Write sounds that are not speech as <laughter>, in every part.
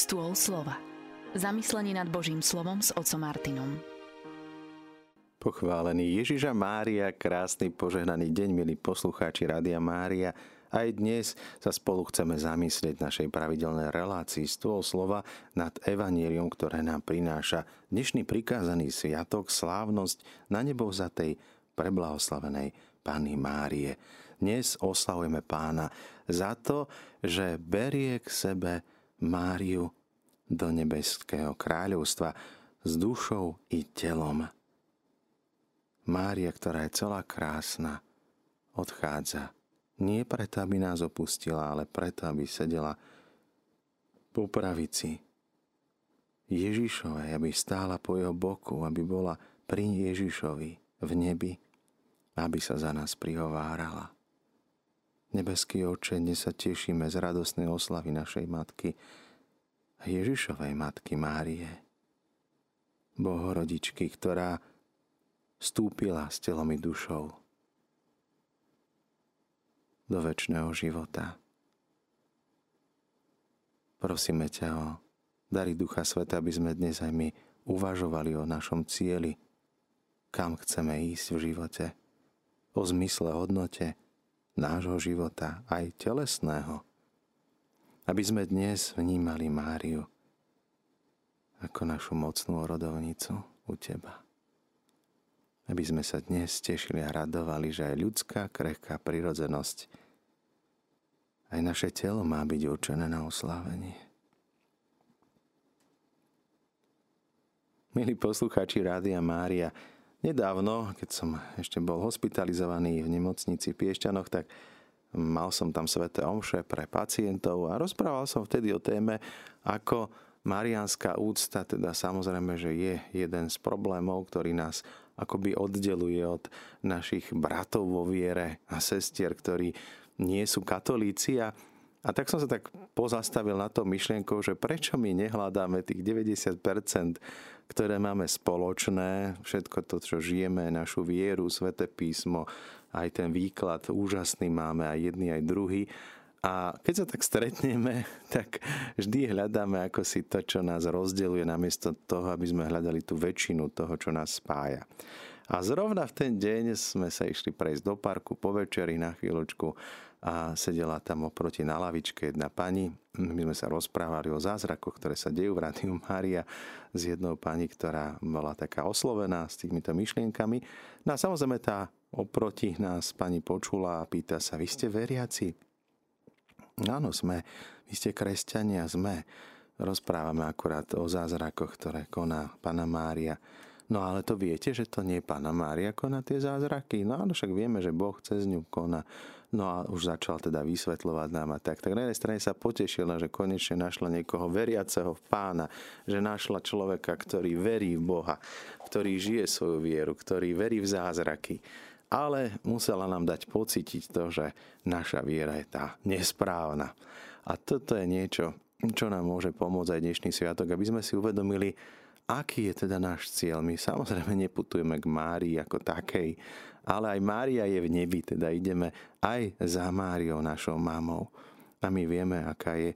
Stôl slova. Zamyslenie nad Božím slovom s otcom Martinom. Pochválený Ježiša Mária, krásny požehnaný deň, milí poslucháči Rádia Mária. Aj dnes sa spolu chceme zamyslieť našej pravidelnej relácii Stôl slova nad evanílium, ktoré nám prináša dnešný prikázaný sviatok, slávnosť na nebo za tej preblahoslavenej Panny Márie. Dnes oslavujeme pána za to, že berie k sebe Máriu do nebeského kráľovstva s dušou i telom. Mária, ktorá je celá krásna, odchádza. Nie preto, aby nás opustila, ale preto, aby sedela po pravici Ježišovej, aby stála po jeho boku, aby bola pri Ježišovi v nebi, aby sa za nás prihovárala. Nebeský oče, dnes sa tešíme z radosnej oslavy našej matky, Ježišovej matky Márie, Bohorodičky, ktorá vstúpila s telom i dušou do väčšného života. Prosíme ťa o dary Ducha Sveta, aby sme dnes aj my uvažovali o našom cieli, kam chceme ísť v živote, o zmysle, hodnote nášho života, aj telesného. Aby sme dnes vnímali Máriu ako našu mocnú rodovnicu u Teba aby sme sa dnes tešili a radovali, že aj ľudská krehká prirodzenosť, aj naše telo má byť určené na oslávenie. Milí poslucháči Rádia Mária, nedávno, keď som ešte bol hospitalizovaný v nemocnici v Piešťanoch, tak mal som tam sveté omše pre pacientov a rozprával som vtedy o téme, ako marianská úcta, teda samozrejme, že je jeden z problémov, ktorý nás akoby oddeluje od našich bratov vo viere a sestier, ktorí nie sú katolíci a a tak som sa tak pozastavil na to myšlienkou, že prečo my nehľadáme tých 90%, ktoré máme spoločné, všetko to, čo žijeme, našu vieru, sveté písmo, aj ten výklad úžasný máme, aj jedný, aj druhý. A keď sa tak stretneme, <laughs> tak vždy hľadáme ako si to, čo nás rozdeluje, namiesto toho, aby sme hľadali tú väčšinu toho, čo nás spája. A zrovna v ten deň sme sa išli prejsť do parku po večeri na chvíľočku a sedela tam oproti na lavičke jedna pani. My sme sa rozprávali o zázrakoch, ktoré sa dejú v Rádiu Mária s jednou pani, ktorá bola taká oslovená s týmito myšlienkami. No a samozrejme tá oproti nás pani počula a pýta sa, vy ste veriaci? Áno, sme. Vy ste kresťania, sme. Rozprávame akurát o zázrakoch, ktoré koná Pana Mária. No ale to viete, že to nie Pana Mária koná tie zázraky? No áno, však vieme, že Boh cez ňu koná. No a už začal teda vysvetľovať nám a tak. Tak na jednej strane sa potešila, že konečne našla niekoho veriaceho v pána, že našla človeka, ktorý verí v Boha, ktorý žije svoju vieru, ktorý verí v zázraky ale musela nám dať pocítiť to, že naša viera je tá nesprávna. A toto je niečo, čo nám môže pomôcť aj dnešný sviatok, aby sme si uvedomili, aký je teda náš cieľ. My samozrejme neputujeme k Márii ako takej, ale aj Mária je v nebi, teda ideme aj za Máriou, našou mamou. A my vieme, aká je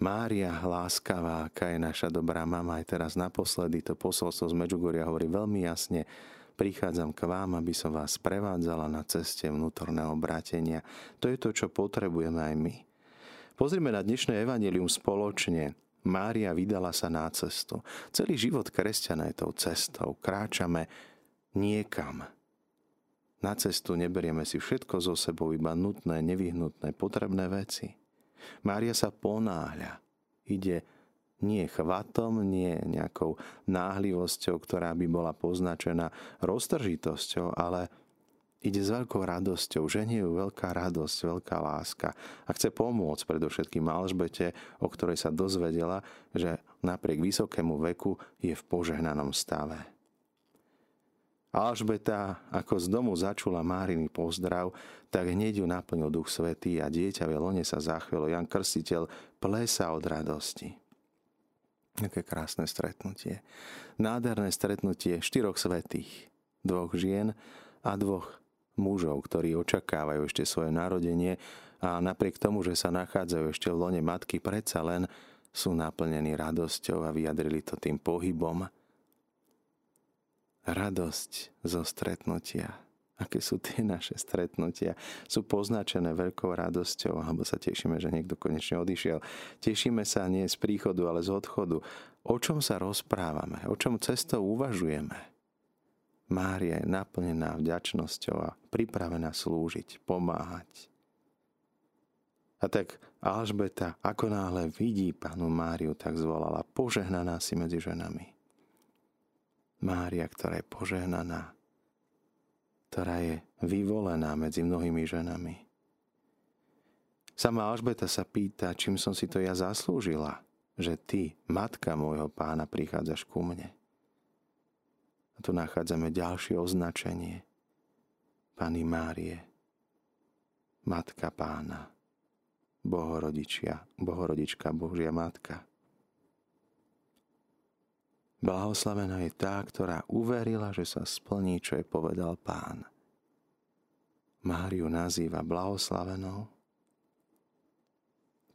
Mária láskavá, aká je naša dobrá mama. Aj teraz naposledy to posolstvo z Medžugoria hovorí veľmi jasne, prichádzam k vám, aby som vás prevádzala na ceste vnútorného brátenia. To je to, čo potrebujeme aj my. Pozrime na dnešné evanelium spoločne. Mária vydala sa na cestu. Celý život kresťana je tou cestou. Kráčame niekam. Na cestu neberieme si všetko zo sebou, iba nutné, nevyhnutné, potrebné veci. Mária sa ponáhľa. Ide nie chvatom, nie nejakou náhlivosťou, ktorá by bola poznačená roztržitosťou, ale ide s veľkou radosťou. Ženie ju veľká radosť, veľká láska. A chce pomôcť predovšetkým Alžbete, o ktorej sa dozvedela, že napriek vysokému veku je v požehnanom stave. Alžbeta, ako z domu začula Máriny pozdrav, tak hneď ju naplnil Duch Svetý a dieťa v lone sa zachvelo. Jan Krstiteľ plesa od radosti. Aké krásne stretnutie. Nádherné stretnutie štyroch svetých, dvoch žien a dvoch mužov, ktorí očakávajú ešte svoje narodenie a napriek tomu, že sa nachádzajú ešte v lone matky, predsa len sú naplnení radosťou a vyjadrili to tým pohybom. Radosť zo stretnutia. Aké sú tie naše stretnutia? Sú poznačené veľkou radosťou, alebo sa tešíme, že niekto konečne odišiel. Tešíme sa nie z príchodu, ale z odchodu. O čom sa rozprávame? O čom cestou uvažujeme? Mária je naplnená vďačnosťou a pripravená slúžiť, pomáhať. A tak Alžbeta, ako náhle vidí panu Máriu, tak zvolala, požehnaná si medzi ženami. Mária, ktorá je požehnaná, ktorá je vyvolená medzi mnohými ženami. Sama Alžbeta sa pýta, čím som si to ja zaslúžila, že ty, matka môjho pána, prichádzaš ku mne. A tu nachádzame ďalšie označenie. Pani Márie, Matka Pána, Bohorodičia, Bohorodička, Božia Matka. Blahoslavená je tá, ktorá uverila, že sa splní, čo je povedal Pán. Máriu nazýva blahoslavenou,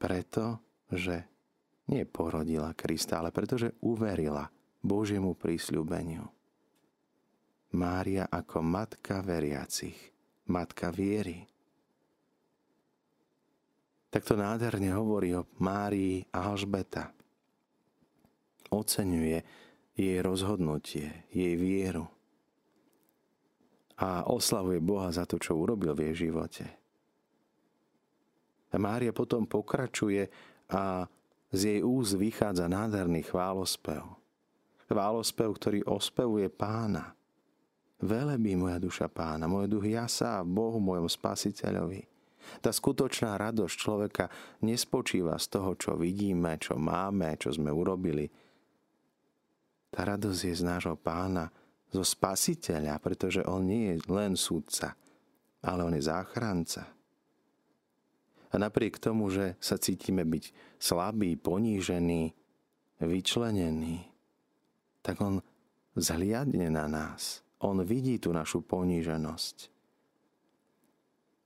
preto, že nie porodila Krista, ale pretože uverila Božiemu prísľubeniu. Mária ako matka veriacich, matka viery. Takto nádherne hovorí o Márii Alžbeta. Oceňuje jej rozhodnutie, jej vieru a oslavuje Boha za to, čo urobil v jej živote. A Mária potom pokračuje a z jej úz vychádza nádherný chválospev. Chválospev, ktorý ospevuje pána. Velebí moja duša pána, môj duch jasá v Bohu, mojom spasiteľovi. Tá skutočná radosť človeka nespočíva z toho, čo vidíme, čo máme, čo sme urobili. Tá radosť je z nášho pána, zo spasiteľa, pretože on nie je len súdca, ale on je záchranca. A napriek tomu, že sa cítime byť slabí, ponížení, vyčlenení, tak on zhliadne na nás on vidí tú našu poníženosť.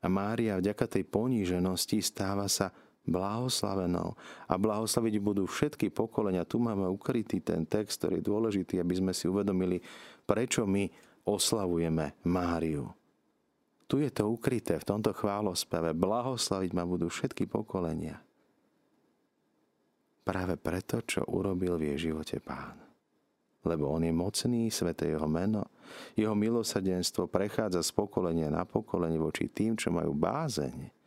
A Mária vďaka tej poníženosti stáva sa blahoslavenou. A blahoslaviť budú všetky pokolenia. Tu máme ukrytý ten text, ktorý je dôležitý, aby sme si uvedomili, prečo my oslavujeme Máriu. Tu je to ukryté v tomto chválospeve. Blahoslaviť ma budú všetky pokolenia. Práve preto, čo urobil v jej živote pán lebo on je mocný, sveté jeho meno. Jeho milosadenstvo prechádza z pokolenia na pokolenie voči tým, čo majú bázeň.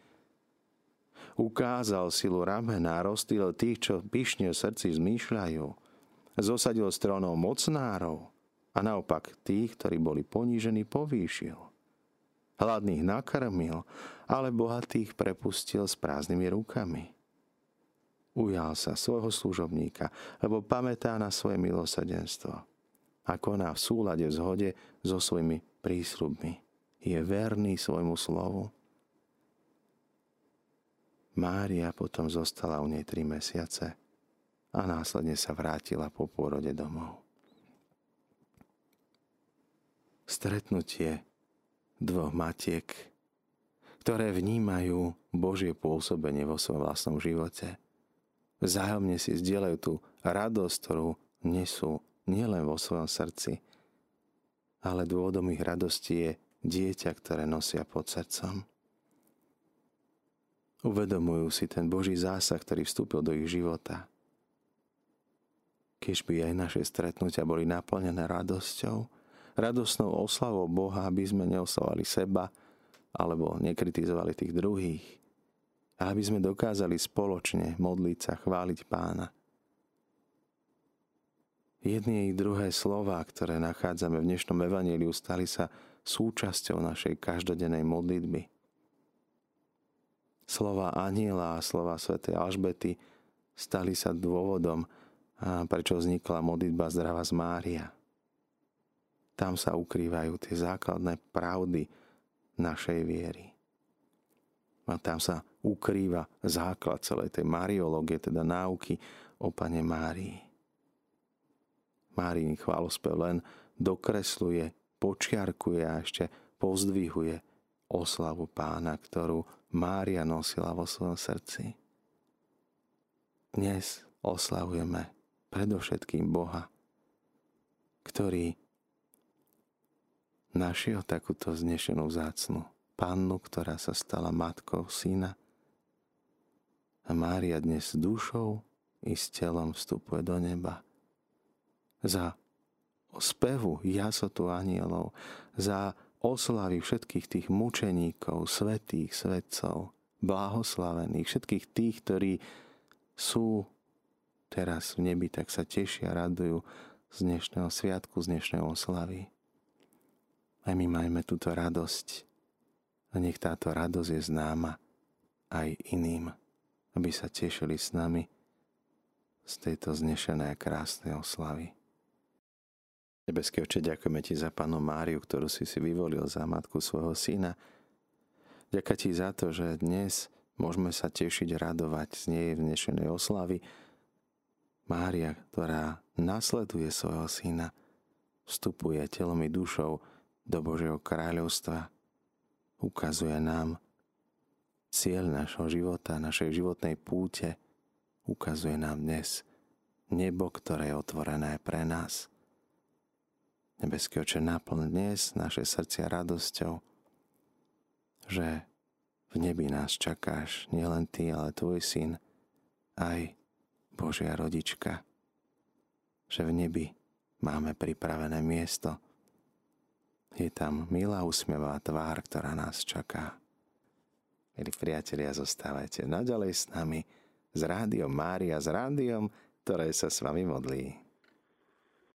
Ukázal silu ramena, rozstýlil tých, čo pyšne v srdci zmýšľajú. Zosadil stronov mocnárov a naopak tých, ktorí boli ponížení, povýšil. Hladných nakrmil, ale bohatých prepustil s prázdnymi rukami ujal sa svojho služobníka, lebo pamätá na svoje milosadenstvo a koná v súlade v zhode so svojimi prísľubmi. Je verný svojmu slovu. Mária potom zostala u nej tri mesiace a následne sa vrátila po pôrode domov. Stretnutie dvoch matiek, ktoré vnímajú Božie pôsobenie vo svojom vlastnom živote – Vzájomne si zdieľajú tú radosť, ktorú nesú nielen vo svojom srdci, ale dôvodom ich radosti je dieťa, ktoré nosia pod srdcom. Uvedomujú si ten Boží zásah, ktorý vstúpil do ich života. Keď by aj naše stretnutia boli naplnené radosťou, radosnou oslavou Boha, aby sme neoslavovali seba alebo nekritizovali tých druhých, a aby sme dokázali spoločne modliť sa, chváliť pána. Jedny i druhé slova, ktoré nachádzame v dnešnom evaníliu, stali sa súčasťou našej každodennej modlitby. Slova aniela a slova svätej Alžbety stali sa dôvodom, prečo vznikla modlitba Zdravá z Mária. Tam sa ukrývajú tie základné pravdy našej viery. A tam sa ukrýva základ celej tej mariológie, teda náuky o pane Márii. Márii chválospev len dokresluje, počiarkuje a ešte pozdvihuje oslavu pána, ktorú Mária nosila vo svojom srdci. Dnes oslavujeme predovšetkým Boha, ktorý našiel takúto znešenú zácnu pannu, ktorá sa stala matkou syna. A Mária dnes dušou i s telom vstupuje do neba. Za spevu jasotu anielov, za oslavy všetkých tých mučeníkov, svetých, svetcov, blahoslavených, všetkých tých, ktorí sú teraz v nebi, tak sa tešia, radujú z dnešného sviatku, z dnešnej oslavy. Aj my majme túto radosť a nech táto radosť je známa aj iným, aby sa tešili s nami z tejto znešenej a krásnej oslavy. Nebeský oče, ďakujeme Ti za panu Máriu, ktorú si si vyvolil za matku svojho syna. Ďakujem Ti za to, že dnes môžeme sa tešiť, radovať z nej v dnešnej oslavy. Mária, ktorá nasleduje svojho syna, vstupuje telom i dušou do Božieho kráľovstva, ukazuje nám cieľ našho života, našej životnej púte, ukazuje nám dnes nebo, ktoré je otvorené pre nás – Nebeský oče, naplň dnes naše srdcia radosťou, že v nebi nás čakáš nielen ty, ale tvoj syn, aj Božia rodička, že v nebi máme pripravené miesto. Je tam milá usmievá tvár, ktorá nás čaká. Milí priatelia, zostávajte naďalej s nami, s Rádiom Mária, s rádiom, ktoré sa s vami modlí.